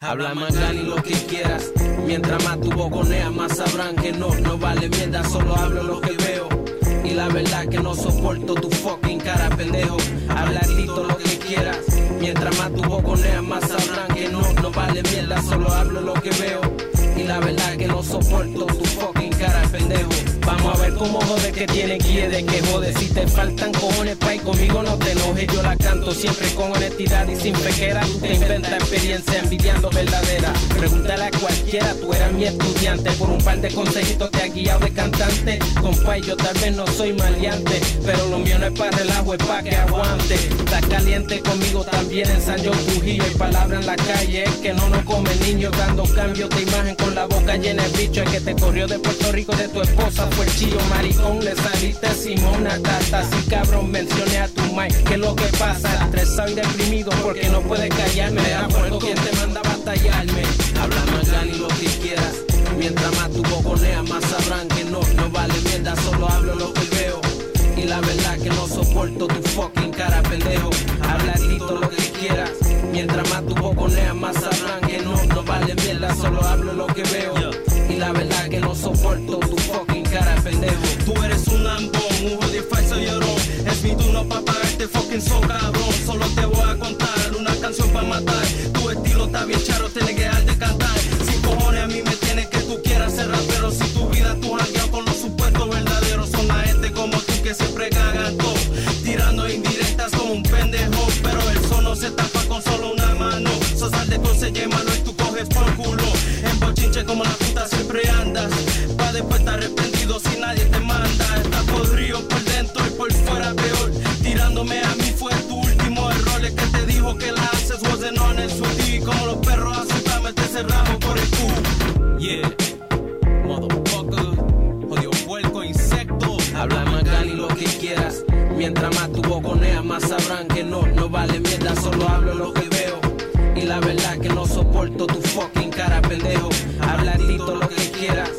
Habla más y lo que quieras. Mientras más tu boconeas, más sabrán que no, no vale mierda, solo hablo lo que veo. Y la verdad que no soporto tu fucking cara, pendejo. Habla tito lo que quieras. Mientras más tu boconeas, más sabrán que no, no vale mierda, solo hablo lo que veo. Y la verdad que no soporto tu fucking cara, pendejo. Vamos a ver cómo jode que tiene guía de que jode. Si te faltan cojones, pay, conmigo no te enojes. Yo la canto siempre con honestidad y sin pequera. Te inventas experiencia envidiando verdadera. Pregúntale a cualquiera, tú eras mi estudiante. Por un par de consejitos te ha guiado de cantante. Compay, yo tal vez no soy maleante. Pero lo mío no es para relajo, es para que aguante. Estás caliente conmigo también en San Trujillo. Hay palabras en la calle, es que no nos come niños dando cambios de imagen con la boca llena de bicho. Es que te corrió de Puerto Rico de tu esposa fue el chillo maricón, le saliste Simona Tata. Si cabrón, tu mai, que lo que pasa, estresado y deprimido porque no puedes callarme. Me acuerdo quien te manda a batallarme. Habla más y lo que quieras. Mientras más tu boconea, más sabrán que no, no vale mierda, solo hablo lo que veo. Y la verdad que no soporto tu fucking cara, pendejo. Habla lo que quieras. Mientras más tu boconea, más sabrán que no, no vale mierda, solo hablo lo que veo. Y la verdad que no soporto tu fucking cara, pendejo. Tú eres un lambón, un jodido falso llorón. Es mi turno pa' pagarte fucking so cabrón. Solo te voy a contar una canción pa' matar. Tu estilo está bien charo, tienes que dejar de cantar. Sin cojones a mí me tienes que tú quieras ser rapero. Si tu vida tú jangueado con los supuestos verdaderos. Son la gente como tú que siempre cagan todo. Tirando indirectas como un pendejo. Pero el no se tapa con solo una que la haces wasn't on el y Como los perros asustame te cerramos por el culo. Yeah, motherfucker, odio puerco, insecto. Habla más y lo que quieras. Mientras más tu boconea, más sabrán que no, no vale mierda, solo hablo lo que veo. Y la verdad que no soporto tu fucking cara, pendejo. Habla lo que quieras.